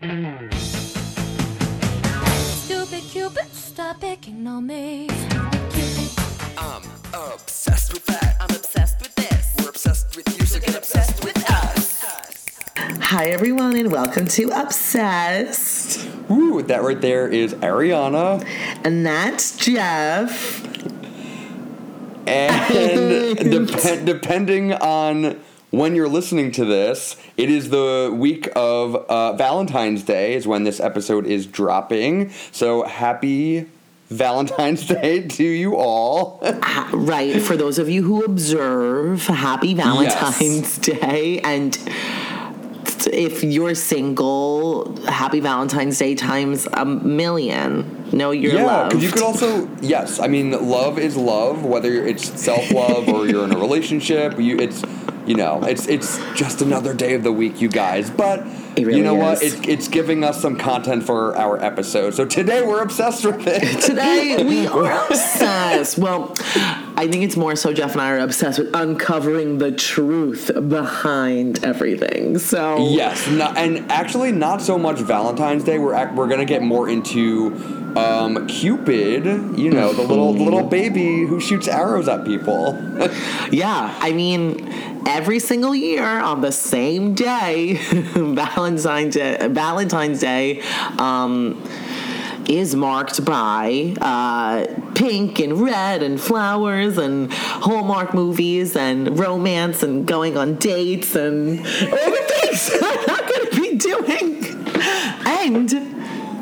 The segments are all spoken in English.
Stupid Cupid, stop picking on me. Stupid Cupid. I'm obsessed with that. I'm obsessed with this. We're obsessed with you, so get obsessed with us. Hi, everyone, and welcome to Obsessed. Ooh, that right there is Ariana. And that's Jeff. And dep- depending on when you're listening to this, it is the week of uh, Valentine's Day, is when this episode is dropping. So happy Valentine's Day to you all. Ha- Right, for those of you who observe, happy Valentine's Day. And if you're single, happy Valentine's Day times a million. Know your yeah, because you could also yes, I mean love is love, whether it's self love or you're in a relationship. You, it's you know, it's it's just another day of the week, you guys. But really you know what? It, it's giving us some content for our episode. So today we're obsessed with it. Today we are obsessed. Well, I think it's more so Jeff and I are obsessed with uncovering the truth behind everything. So Yes, not, and actually not so much Valentine's Day. We're we're gonna get more into um, Cupid. You know, the little the little baby who shoots arrows at people. Yeah, I mean, every single year on the same day, Valentine's Day, Valentine's Day um, is marked by uh, pink and red and flowers and Hallmark movies and romance and going on dates and all the things I'm not going to be doing. And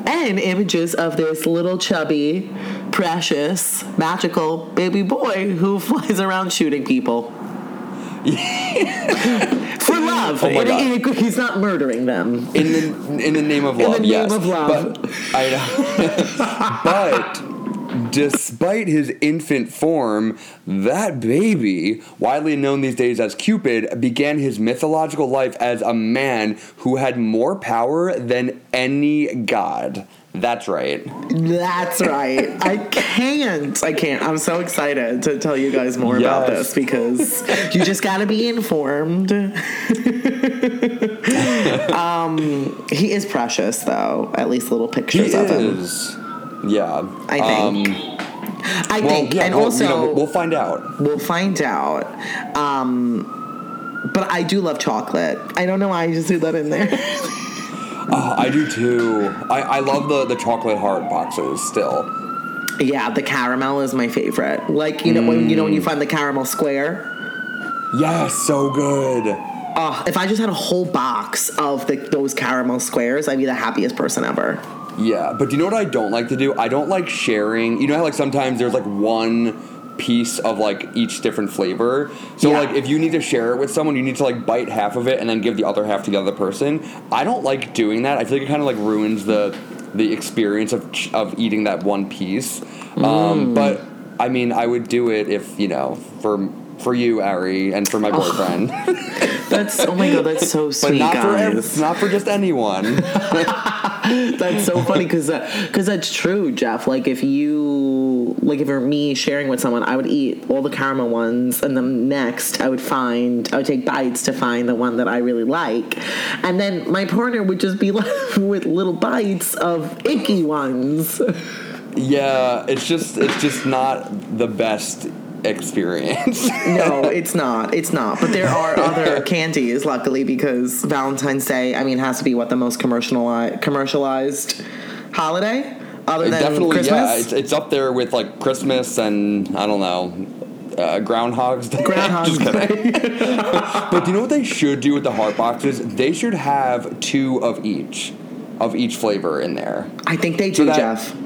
and images of this little chubby, precious, magical baby boy who flies around shooting people. For love. Oh my God. and he's not murdering them. in the in the name of love. In the name yes. of love. But I but despite his infant form, that baby, widely known these days as Cupid, began his mythological life as a man who had more power than any god. That's right. That's right. I can't. I can't. I'm so excited to tell you guys more about this because you just got to be informed. um, he is precious, though. At least little He pictures of him. is. Yeah. I think. Um, I well, think. yeah, and well, also, you know, we'll find out. We'll find out. Um, but I do love chocolate. I don't know why I just threw that in there. Oh, I do too. I, I love the, the chocolate heart boxes still. yeah, the caramel is my favorite. Like you know when you know when Mm. you find the caramel square. Yes, so good. Oh, if I just had a whole box of the, those caramel squares, I'd be the happiest person ever. Yeah, but do you know what I don't like to do? I don't like sharing. You know how like sometimes there's like one piece of like each different flavor. So Yeah. like if you need to share it with someone, you need to like bite half of it and then give the other half to the other person. I don't like doing that. I feel like it kind of like ruins the the experience of of eating that one piece. Mm. Um, but I mean, I would do it if you know for for you, Ari, and for my oh. boyfriend. That's oh my god, that's so but sweet, not for guys. ev- not for just anyone. That's so funny because because that's true, Jeff. Like if you like if you're me sharing with someone, I would eat all the caramel ones, and then next I would find I would take bites to find the one that I really like, and then my partner would just be left with little bites of icky ones. Yeah, it's just it's just not the best experience. No, it's not. It's not. But there are other candies, luckily, because Valentine's Day, I mean, has to be what the most commercialized commercialized holiday other than Definitely, Christmas. yeah. It's, it's up there with like Christmas and I don't know, uh, Groundhog's Day. Groundhog's Just kidding. Day. But do you know what they should do with the heart boxes? They should have two of each, of each flavor in there. I think they do, that- Jeff.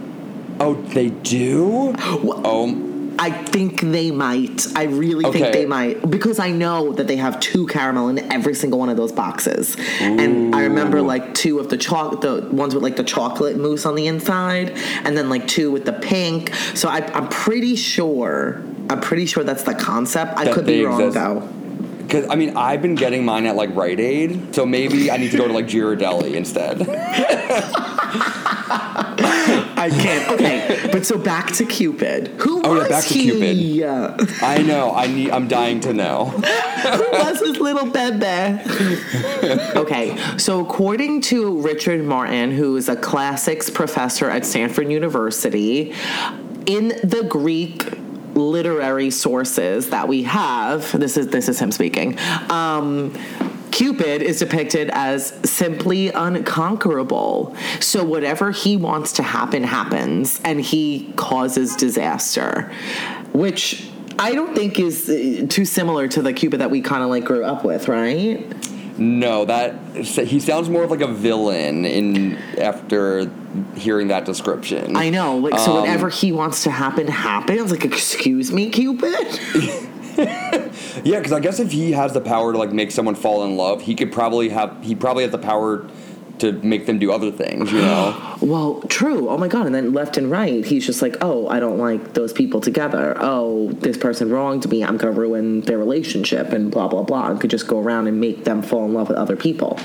Oh, they do. Oh, I think they might. I really think they might because I know that they have two caramel in every single one of those boxes. And I remember like two of the choc the ones with like the chocolate mousse on the inside, and then like two with the pink. So I, I'm pretty sure. I'm pretty sure that's the concept. I That could be wrong exist. though. because I mean I've been getting mine at like Rite Aid, so maybe I need to go to like Ghirardelli instead. I can't. Okay, but so back to Cupid. Who Oh, yeah, was back to he? Cupid. I know. I need. I'm dying to know. Who was his little bebe? okay, so according to Richard Martin, who is a classics professor at Stanford University, in the Greek literary sources that we have, this is this is him speaking. Um, Cupid is depicted as simply unconquerable. So whatever he wants to happen happens and he causes disaster, which I don't think is uh, too similar to the Cupid that we kind of like grew up with, right? No, that he sounds more of like a villain in after hearing that description. I know. Like so Um, whatever he wants to happen happens. Like excuse me, Cupid? Yeah, because I guess if he has the power to like make someone fall in love, he could probably have. He probably has the power to make them do other things. You know. Well, true. Oh my god. And then left and right, he's just like, "Oh, I don't like those people together. Oh, this person wronged me. I'm going to ruin their relationship and blah blah blah." And could just go around and make them fall in love with other people.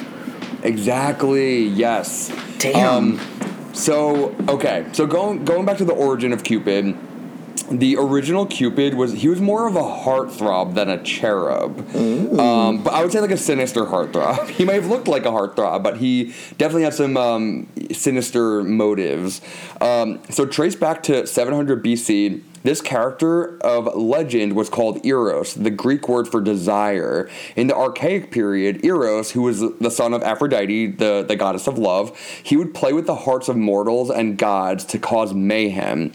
Exactly. Yes. Damn. Um, so okay. So going going back to the origin of Cupid, the original Cupid was he was more of a heartthrob than a cherub. Um, but I would say like a sinister heartthrob. He may have looked like a heartthrob, but he definitely had some um, sinister motives. Um, so trace back to 700 BC. This character of legend was called Eros, the Greek word for desire. In the archaic period, Eros, who was the son of Aphrodite, the, the goddess of love, he would play with the hearts of mortals and gods to cause mayhem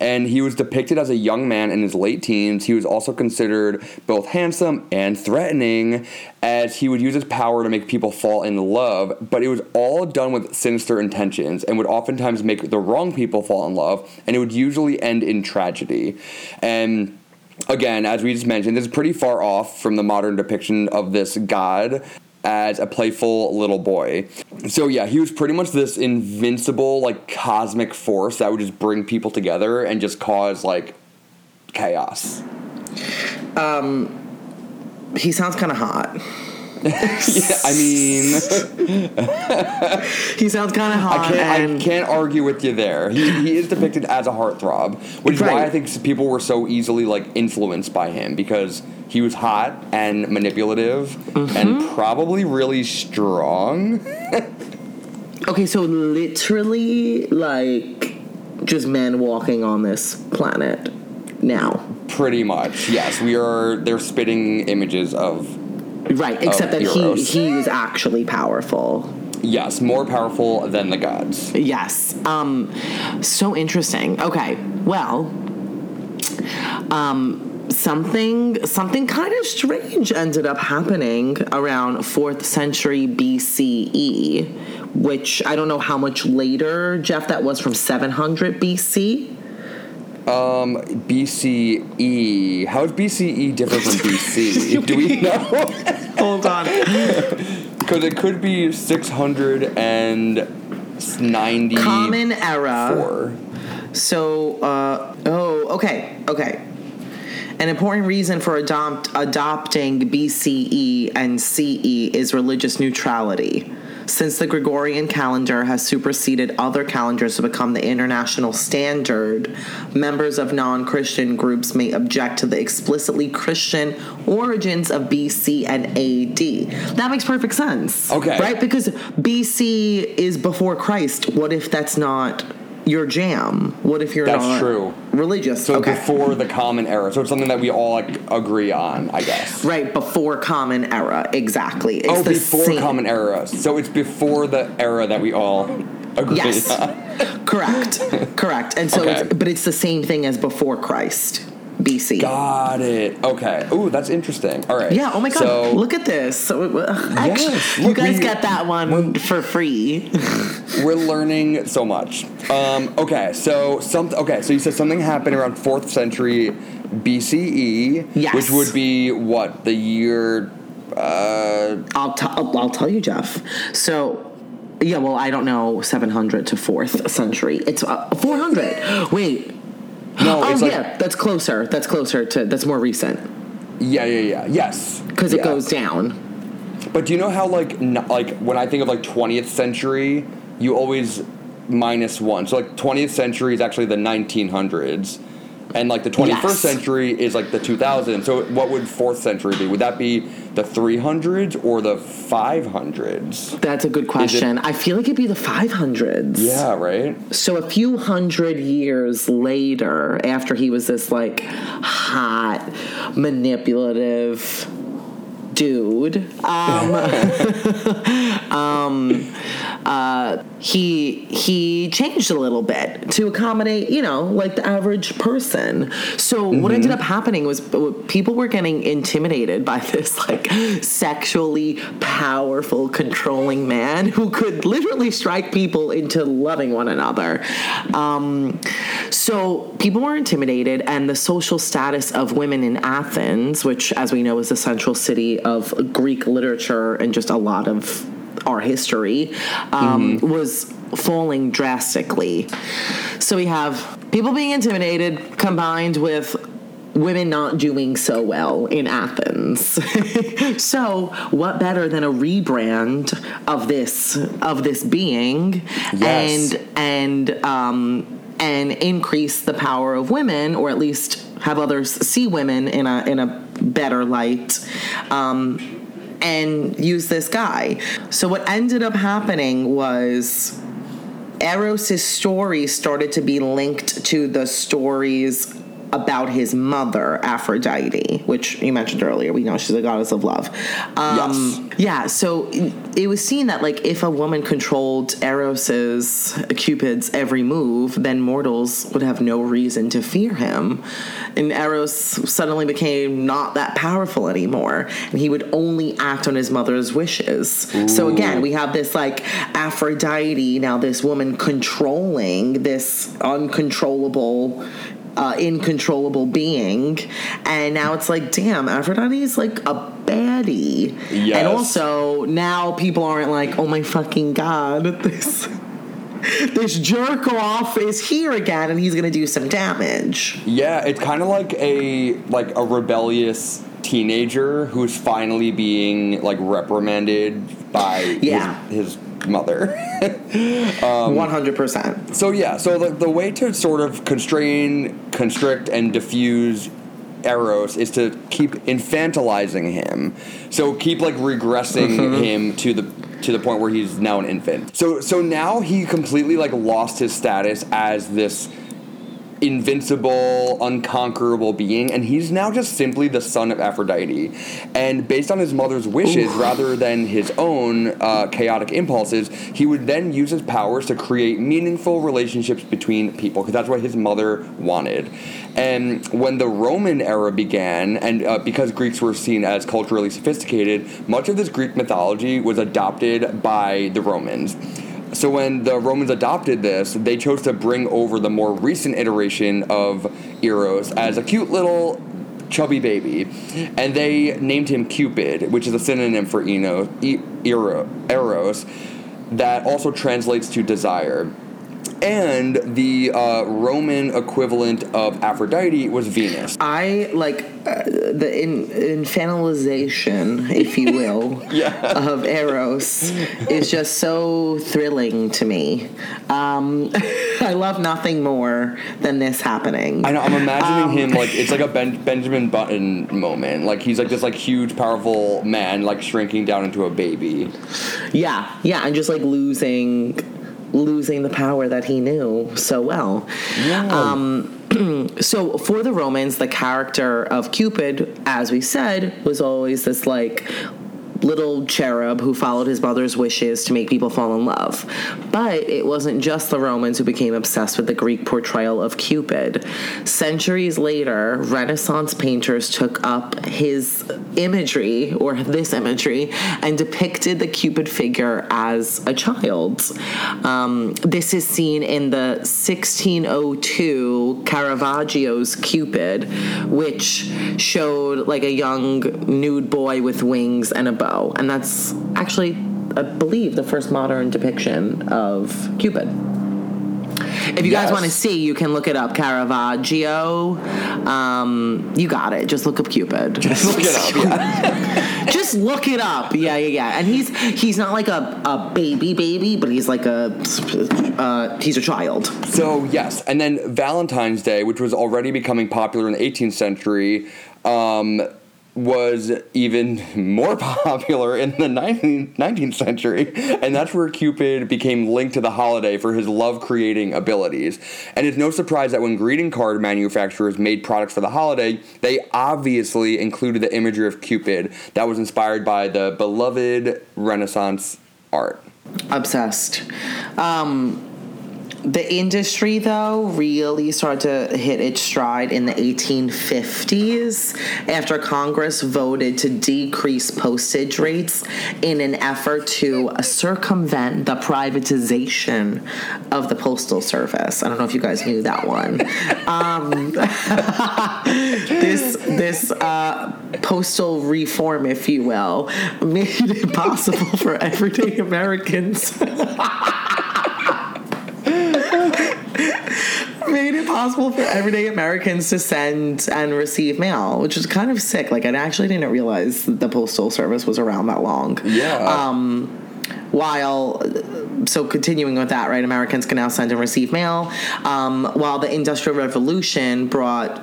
and he was depicted as a young man in his late teens. He was also considered both handsome and threatening, as he would use his power to make people fall in love, but it was all done with sinister intentions and would oftentimes make the wrong people fall in love, and it would usually end in tragedy. And again, as we just mentioned, this is pretty far off from the modern depiction of this god as a playful little boy. So yeah, he was pretty much this invincible like cosmic force that would just bring people together and just cause like chaos. Um He sounds kind of hot. Yeah, I mean, He sounds kind of hot. I can't and I can't argue with you there. He, he is depicted as a heartthrob, which is why I think people were so easily like influenced by him because he was hot and manipulative Mm-hmm. and probably really strong. Okay, so literally, like, just men walking on this planet now. Pretty much, yes. We are. They're spitting images of Right, except that he, heroes. he is actually powerful. yes, more powerful than the gods. Yes. Um, so interesting. Okay, well, um, something something kind of strange ended up happening around fourth century BCE, which I don't know how much later, Jeff. That was from seven hundred BC. BCE. How is BCE different from BC? Do we know? Hold on. Because it could be six hundred and ninety. Common era. Four. So, uh, oh, okay, okay. An important reason for adopt, adopting BCE and CE is religious neutrality. Since the Gregorian calendar has superseded other calendars to become the international standard, members of non Christian groups may object to the explicitly Christian origins of BC and AD. That makes perfect sense. Okay. Right? Because BC is before Christ. What if that's not your jam? What if you're That's not true. religious? So okay. before the common era. So it's something that we all like, agree on, I guess. Right before Common Era, exactly. It's oh, before same- common era. So it's before the era that we all agree Yes, on. correct, correct. And so, Okay. it's, but it's the same thing as before Christ, BC. Got it. Okay. Ooh, that's interesting. All right. Yeah. Oh my God! So, look at this. So, actually, Yes, you guys we- get that one for free. We're learning so much. Um, okay, so some. Okay, so you said something happened around fourth century BCE, Yes. which would be what the year. Uh, I'll, t- I'll, I'll tell you, Jeff. So, yeah, well, I don't know 700 to 4th century. It's uh, 400. Wait. No, Oh, it's like yeah, that's closer. That's closer to, that's more recent. yeah, yeah, yeah. Yes, Because it goes down. But do you know how like n- like when I think of like twentieth century, you always minus one. So like 20th century is actually the 1900s. And like the 21st Yes. century is like the 2000s. So what would fourth century be? Would that be the 300s or the 500s? That's a good question. I feel like it'd be the 500s. Yeah, right? So a few hundred years later, after he was this like hot, manipulative dude, um, um, uh, he he changed a little bit to accommodate, you know, like the average person. So what ended up happening was uh, people were getting intimidated by this like sexually powerful, controlling man who could literally strike people into loving one another. Um, so people were intimidated, and the social status of women in Athens, which, as we know, is the central city of Greek literature and just a lot of our history, um, was falling drastically. So we have people being intimidated combined with women not doing so well in Athens. so, what better than a rebrand of this of this being Yes. and and um and increase the power of women or at least have others see women in a in a better light. Um and use this guy. So what ended up happening was Eros's story started to be linked to the stories about his mother, Aphrodite, which you mentioned earlier. We know she's a goddess of love. Um, Yeah, so it was seen that like if a woman controlled Eros's Cupid's every move, then mortals would have no reason to fear him. And Eros suddenly became not that powerful anymore, and he would only act on his mother's wishes. So again, we have this like Aphrodite, now this woman controlling this uncontrollable uh, incontrollable being, and now it's like, damn, Aphrodite's like a baddie. Yes. And also now people aren't like, oh my fucking god, this this jerk off is here again, and he's gonna do some damage. Yeah, it's kind of like a like a rebellious teenager who's finally being like reprimanded by Yeah. his, his mother. Um, one hundred percent. so yeah, so the, the way to sort of constrain, constrict, and diffuse Eros is to keep infantilizing him. So keep like regressing mm-hmm. him to the to the point where he's now an infant. So so now he completely like lost his status as this invincible, unconquerable being, and he's now just simply the son of Aphrodite. And based on his mother's wishes, rather than his own uh, chaotic impulses, he would then use his powers to create meaningful relationships between people, because that's what his mother wanted. And when the Roman era began, and uh, because Greeks were seen as culturally sophisticated, much of this Greek mythology was adopted by the Romans. So when the Romans adopted this, they chose to bring over the more recent iteration of Eros as a cute little chubby baby, and they named him Cupid, which is a synonym for Eno, e, Eros, that also translates to desire. And the uh, Roman equivalent of Aphrodite was Venus. I like uh, the in, infantilization, if you will, Yeah. of Eros is just so thrilling to me. Um, I love nothing more than this happening. I know. I'm imagining him like it's like a ben- Benjamin Button moment. Like he's like this like huge, powerful man, like shrinking down into a baby. Yeah, yeah, and just like losing losing the power that he knew so well. Um, so for the Romans, the character of Cupid, as we said, was always this like little cherub who followed his mother's wishes to make people fall in love. But it wasn't just the Romans who became obsessed with the Greek portrayal of Cupid. Centuries later, Renaissance painters took up his imagery or this imagery and depicted the Cupid figure as a child. Um, this is seen in the 1602 Caravaggio's Cupid, which showed like a young nude boy with wings and a bow. And that's actually, I believe, the first modern depiction of Cupid. If you guys want to see, you can look it up. Caravaggio. Um, you got it. Just look up Cupid. Just look it up. Yeah. Just look it up. Yeah, yeah, yeah. And he's he's not like a, a baby baby, but he's like a uh, he's a child. So yes, and then Valentine's Day, which was already becoming popular in the 18th century, um, was even more popular in the 19th, 19th century, and that's where Cupid became linked to the holiday for his love-creating abilities. And it's no surprise that when greeting card manufacturers made products for the holiday, they obviously included the imagery of Cupid that was inspired by the beloved Renaissance art. Obsessed. Um, the industry, though, really started to hit its stride in the 1850s after Congress voted to decrease postage rates in an effort to circumvent the privatization of the Postal Service. I don't know if you guys knew that one. Um, this this uh, postal reform, if you will, made it possible for everyday Americans. Made it possible for everyday Americans to send and receive mail, which is kind of sick. Like, I actually didn't realize the postal service was around that long. Yeah. Um, while so continuing with that, right? Americans can now send and receive mail. Um, while the Industrial Revolution brought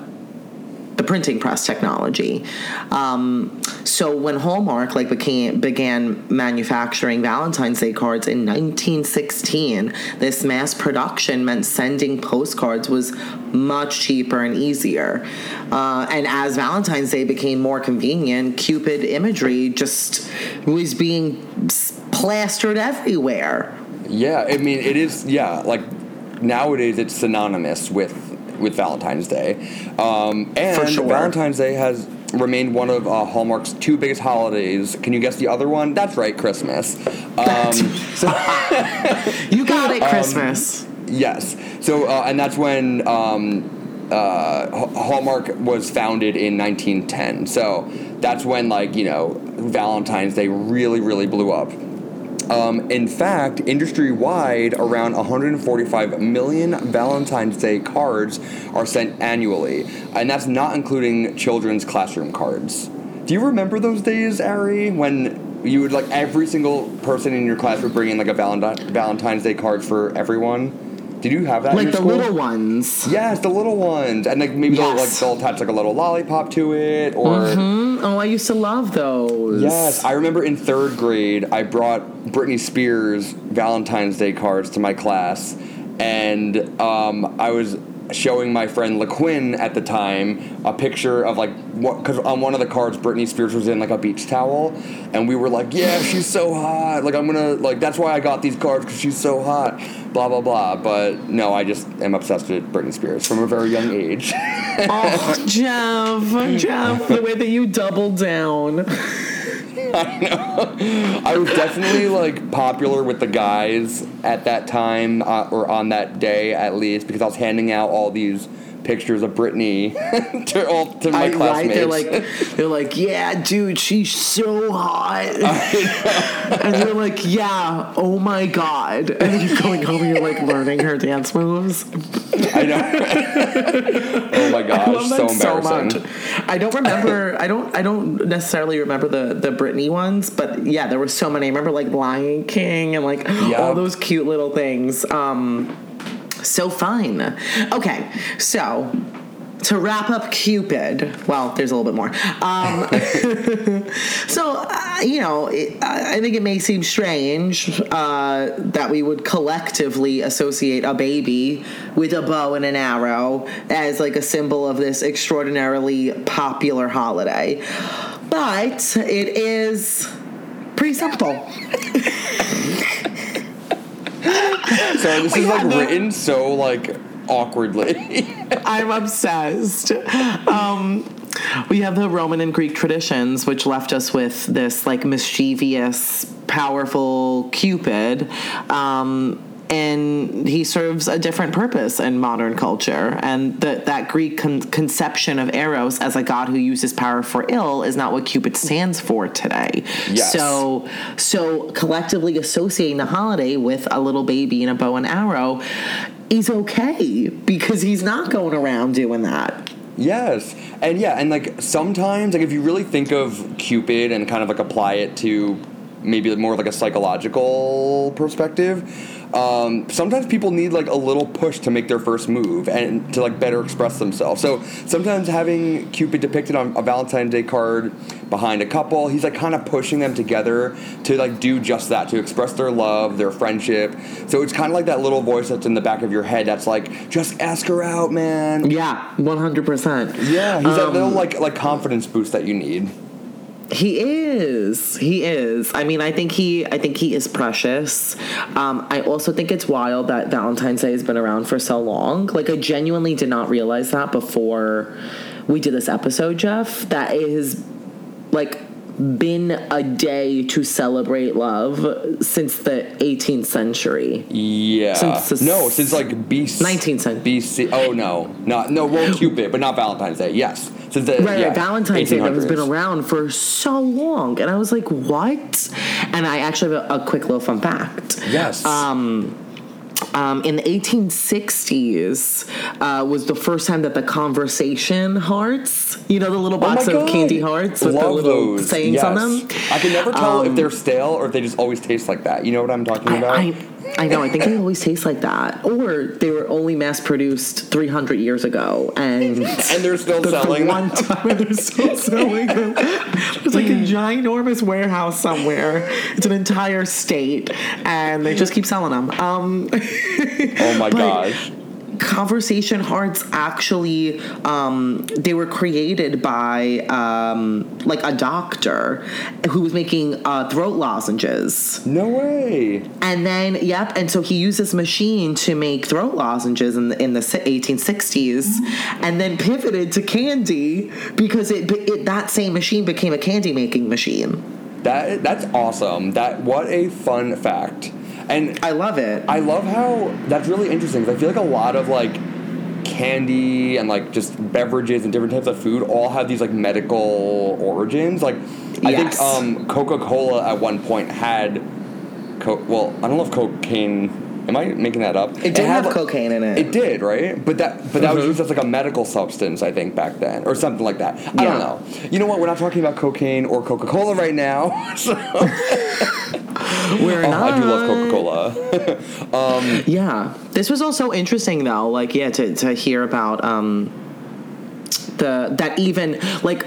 printing press technology. Um, so when Hallmark like became began manufacturing Valentine's Day cards in 1916, this mass production meant sending postcards was much cheaper and easier. Uh, and as Valentine's Day became more convenient, Cupid imagery just was being plastered everywhere. Yeah, I mean it is. Yeah, like nowadays it's synonymous with with Valentine's Day, um, and For sure. Valentine's Day has remained one of uh, Hallmark's two biggest holidays. Can you guess the other one? That's right, Christmas. Um, so You got it, Christmas. yes, so uh, and that's when. Um, uh, Hallmark was founded in 1910, so that's when like you know Valentine's Day really really blew up. Um, in fact, industry wide, around 145 million Valentine's Day cards are sent annually, and that's not including children's classroom cards. Do you remember those days, Ari, when you would like every single person in your class would bring in like a Valenti- Valentine's Day card for everyone? Did you have that? Like the school? little ones. Yes, the little ones, and like maybe they'll like they'll attach like a little lollipop to it, or Oh, I used to love those. Yes, I remember in third grade, I brought Britney Spears Valentine's Day cards to my class, and um, I was showing my friend LaQuinn at the time a picture of like because on one of the cards Britney Spears was in like a beach towel, and we were like, yeah, she's so hot. Like I'm gonna like that's why I got these cards because she's so hot. Blah blah blah. But no, I just am obsessed with Britney Spears from a very young age. Oh, Jeff, Jeff, the way that you doubled down. I know. I was definitely like popular with the guys at that time, uh, or on that day at least, because I was handing out all these pictures of Britney to all to my I, classmates. They're like, they're like, yeah, dude, she's so hot. and you're like, yeah, oh my god. And then you're going home and you're like learning her dance moves. I know. oh my gosh, so that so much. I don't remember. I don't. I don't necessarily remember the the Britney ones, but yeah, there were so many. I remember like Lion King and like all those cute little things. Um, so fine. Okay, so. To wrap up Cupid, well, there's a little bit more. Um, so, uh, you know, it, I think it may seem strange uh, that we would collectively associate a baby with a bow and an arrow as like a symbol of this extraordinarily popular holiday. But it is pretty simple. So this is like written so like awkwardly. I'm obsessed. Um, we have the Roman and Greek traditions, which left us with this like mischievous, powerful Cupid. Um, and he serves a different purpose in modern culture. And that that Greek con- conception of Eros as a god who uses power for ill is not what Cupid stands for today. Yes. So, so collectively associating the holiday with a little baby and a bow and arrow is okay because he's not going around doing that. Yes. And yeah, and like sometimes, like if you really think of Cupid and kind of like apply it to maybe more like a psychological perspective, um, sometimes people need like a little push to make their first move and to like better express themselves. So sometimes having Cupid depicted on a Valentine's Day card behind a couple, he's like kind of pushing them together to like do just that, to express their love, their friendship. So it's kind of like that little voice that's in the back of your head that's like, just ask her out, man. Yeah, one hundred percent. Yeah, he's that Um, little like like confidence boost that you need. He is. He is. I mean, I think he. I think he is precious. Um, I also think it's wild that Valentine's Day has been around for so long. Like, I genuinely did not realize that before we did this episode, Jeff. That it has, like, been a day to celebrate love since the 18th century. Yeah. Since the no, since like BC. 19th century. BC. Oh no, not no. Well, Cupid, but not Valentine's Day. Yes, the Right, yeah, right. Valentine's Day that has been around for so long, and I was like, "What?" And I actually have a, a quick little fun fact. Yes. Um, um, in the 1860s uh, was the first time that the conversation hearts, you know, the little Oh of candy hearts with Love the little those. sayings yes. on them. I can never tell if Um, they're stale or if they just always taste like that. You know what I'm talking about? I, I, know. I think they always taste like that, or they were only mass produced 300 years ago, and and they're still the, the selling. one time they're still selling them. There's like a ginormous warehouse somewhere. It's an entire state, and they just keep selling them. Um, oh my gosh. Conversation hearts actually um, they were created by um, like a doctor who was making uh, throat lozenges. No way. And then, yep, and so he used this machine to make throat lozenges in the, in the si- 1860s, and then pivoted to candy because it, it that same machine became a candy making machine. That that's awesome. That what a fun fact. And I love it. I love how that's really interesting because I feel like a lot of like candy and like just beverages and different types of food all have these like medical origins. Like I Yes. think um, Coca Cola at one point had, co- well, I don't know if cocaine. Am I making that up? It did had, have like- cocaine in it. It did, right? But that but that was Mhm. used as like a medical substance, I think, back then, or something like that. I don't know. You know what? We're not talking about cocaine or Coca Cola right now. so, We're oh, not. I do love Coca Cola. Yeah, this was also interesting though. Like, yeah, to, to hear about um, the that even like,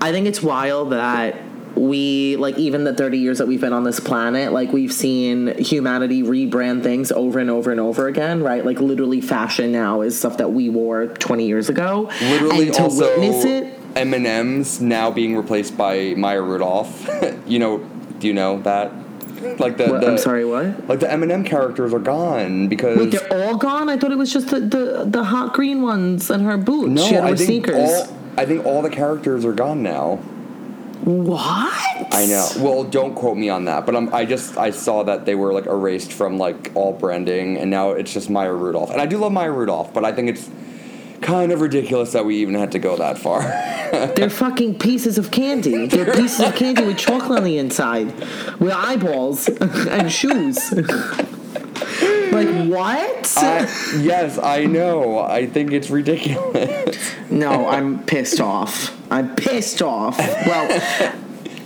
I think it's wild that we like even the 30 years that we've been on this planet like we've seen humanity rebrand things over and over and over again right? Like literally fashion now is stuff that we wore 20 years ago. Literally, and to also witness it M and M's now being replaced by Maya Rudolph. you know, do you know that? Like the, What- the i'm sorry what? Like the M and M characters are gone because Wait, they're all gone? I thought it was just the, the, the hot green ones and her boots. No, she had I her think sneakers. all I think all the characters are gone now. What I know. Well, don't quote me on that, but I'm, I just I saw that they were like erased from like all branding, and now it's just Maya Rudolph. And I do love Maya Rudolph, but I think it's kind of ridiculous that we even had to go that far. They're fucking pieces of candy. They're pieces of candy with chocolate on the inside, with eyeballs and shoes. Like what? I, yes, I know. I think it's ridiculous. no, I'm pissed off. I'm pissed off. Well.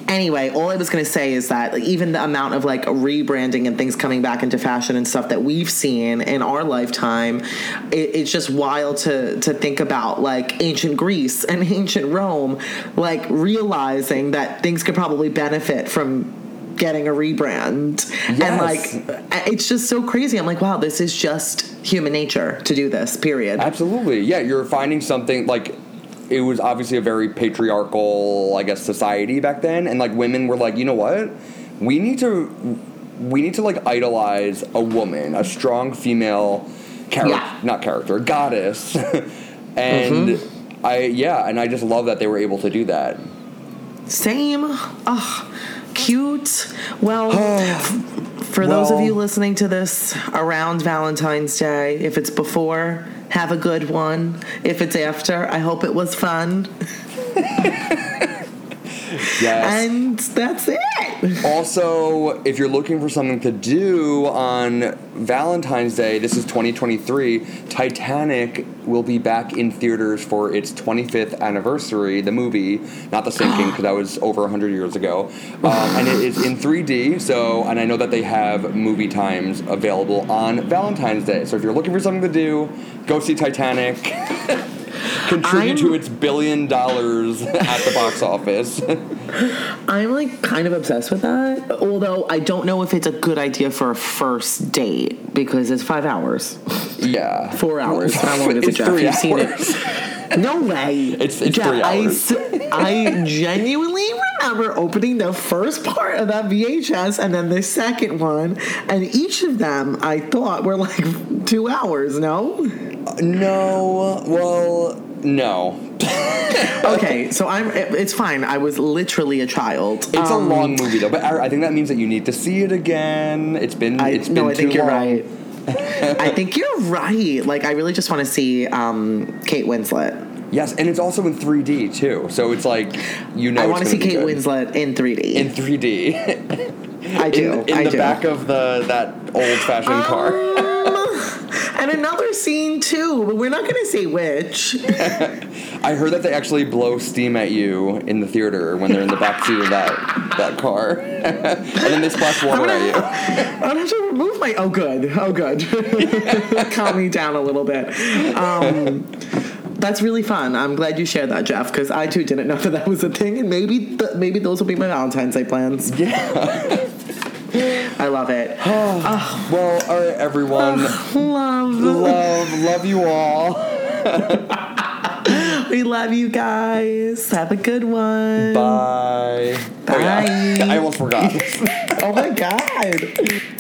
Anyway, all I was going to say is that like, even the amount of like rebranding and things coming back into fashion and stuff that we've seen in our lifetime, it, it's just wild to to think about like ancient Greece and ancient Rome, like realizing that things could probably benefit from getting a rebrand. And like, it's just so crazy. I'm like, wow, this is just human nature to do this. Period. Absolutely. Yeah, you're finding something like it was obviously a very patriarchal, I guess, society back then, and like women were like, you know what, we need to, we need to like idolize a woman, a strong female character, Yeah. not character, goddess, and mm-hmm. I yeah, and I just love that they were able to do that. Same. Ugh, cute. Well, oh, for those of you listening to this around Valentine's Day, if it's before, have a good one. If it's after, I hope it was fun. Yes. And that's it. Also, if you're looking for something to do on Valentine's Day, this is 2023. Titanic will be back in theaters for its 25th anniversary. The movie, not the sinking, because that was over 100 years ago, um, and it is in 3D. So, and I know that they have movie times available on Valentine's Day. So, if you're looking for something to do, go see Titanic. Contribute to I'm- its billion dollars at the box office. I'm like kind of obsessed with that. Although I don't know if it's a good idea for a first date because it's five hours, yeah, four hours. How long is it, Jeff? You've seen it. No way. It's- it's Jeff, three I hours. s- I, genuinely remember opening the first part of that VHS and then the second one, and each of them I thought were like two hours. No. No, well, no. Okay, so I'm. it- It's fine. I was literally a child. It's a Um, long movie though, but I, I think that means that you need to see it again. It's been I, it's been no, I think you're long. right. I think you're right. Like, I really just want to see um, Kate Winslet. Yes, and it's also in 3D too. So it's like you know I want to see Kate good. Winslet in 3D. in 3D. I do. in, in I the do. back of the that old fashioned car. Um, and another scene too, but we're not going to say which. I heard that they actually blow steam at you in the theater when they're in the back seat of that that car, and then they splash water at you. I'm gonna have to remove my. Oh, good. Oh, good. Calm me down a little bit. Um, that's really fun. I'm glad you shared that, Jeff, because I too didn't know that that was a thing, and maybe th- maybe those will be my Valentine's Day plans. Yeah. I love it. Ah. Well, all right, everyone. Ah, love. love, love you all. We love you guys. Have a good one. Bye. Oh, yeah. Bye. I almost forgot. Oh my god.